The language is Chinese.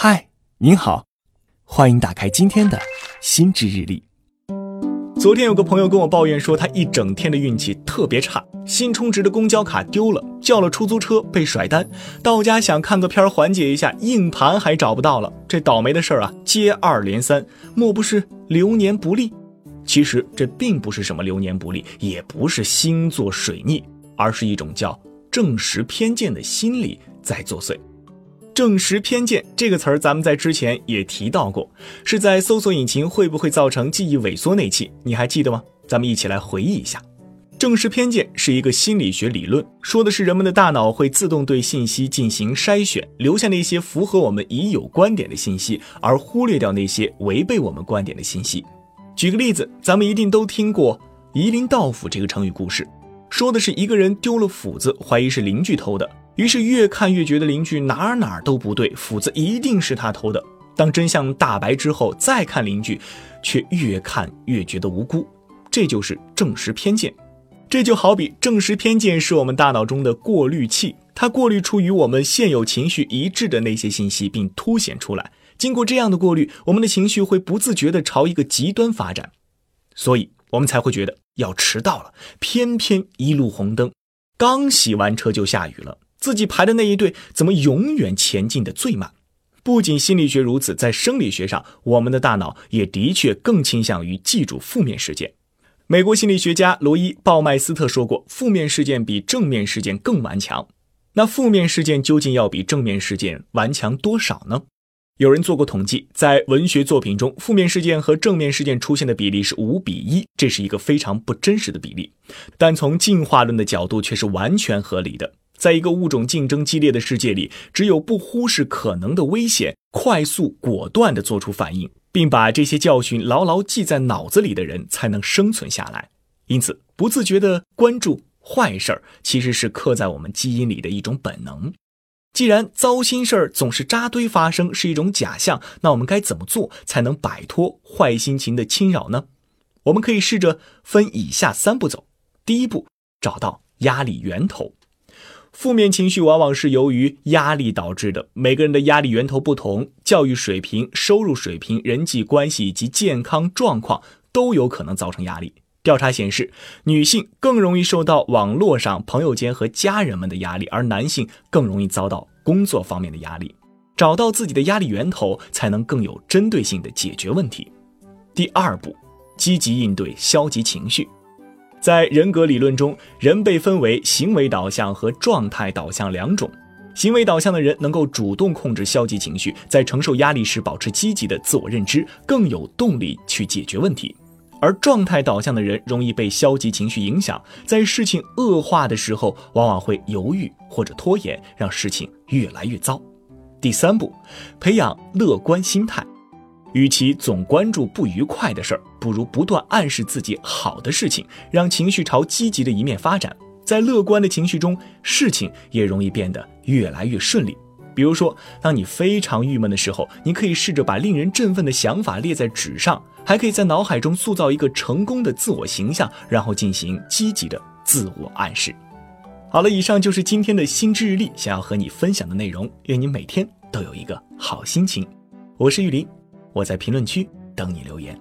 嗨，您好，欢迎打开今天的心智日历。昨天有个朋友跟我抱怨说，他一整天的运气特别差，新充值的公交卡丢了，叫了出租车被甩单，到家想看个片缓解一下，硬盘还找不到了。这倒霉的事儿啊，接二连三，莫不是流年不利？其实这并不是什么流年不利，也不是星座水逆，而是一种叫正实偏见的心理在作祟。正实偏见这个词儿，咱们在之前也提到过，是在搜索引擎会不会造成记忆萎缩那期，你还记得吗？咱们一起来回忆一下。正实偏见是一个心理学理论，说的是人们的大脑会自动对信息进行筛选，留下那些符合我们已有观点的信息，而忽略掉那些违背我们观点的信息。举个例子，咱们一定都听过“夷陵盗斧”这个成语故事，说的是一个人丢了斧子，怀疑是邻居偷的。于是越看越觉得邻居哪哪都不对，斧子一定是他偷的。当真相大白之后，再看邻居，却越看越觉得无辜。这就是证实偏见。这就好比证实偏见是我们大脑中的过滤器，它过滤出与我们现有情绪一致的那些信息，并凸显出来。经过这样的过滤，我们的情绪会不自觉地朝一个极端发展，所以我们才会觉得要迟到了。偏偏一路红灯，刚洗完车就下雨了。自己排的那一队怎么永远前进的最慢？不仅心理学如此，在生理学上，我们的大脑也的确更倾向于记住负面事件。美国心理学家罗伊·鲍麦斯特说过：“负面事件比正面事件更顽强。”那负面事件究竟要比正面事件顽强多少呢？有人做过统计，在文学作品中，负面事件和正面事件出现的比例是五比一，这是一个非常不真实的比例，但从进化论的角度却是完全合理的。在一个物种竞争激烈的世界里，只有不忽视可能的危险，快速果断地做出反应，并把这些教训牢牢记在脑子里的人，才能生存下来。因此，不自觉地关注坏事儿，其实是刻在我们基因里的一种本能。既然糟心事儿总是扎堆发生，是一种假象，那我们该怎么做才能摆脱坏心情的侵扰呢？我们可以试着分以下三步走。第一步，找到压力源头。负面情绪往往是由于压力导致的。每个人的压力源头不同，教育水平、收入水平、人际关系以及健康状况都有可能造成压力。调查显示，女性更容易受到网络上朋友间和家人们的压力，而男性更容易遭到工作方面的压力。找到自己的压力源头，才能更有针对性的解决问题。第二步，积极应对消极情绪。在人格理论中，人被分为行为导向和状态导向两种。行为导向的人能够主动控制消极情绪，在承受压力时保持积极的自我认知，更有动力去解决问题；而状态导向的人容易被消极情绪影响，在事情恶化的时候，往往会犹豫或者拖延，让事情越来越糟。第三步，培养乐观心态。与其总关注不愉快的事儿，不如不断暗示自己好的事情，让情绪朝积极的一面发展。在乐观的情绪中，事情也容易变得越来越顺利。比如说，当你非常郁闷的时候，你可以试着把令人振奋的想法列在纸上，还可以在脑海中塑造一个成功的自我形象，然后进行积极的自我暗示。好了，以上就是今天的心之日历想要和你分享的内容。愿你每天都有一个好心情。我是玉林。我在评论区等你留言。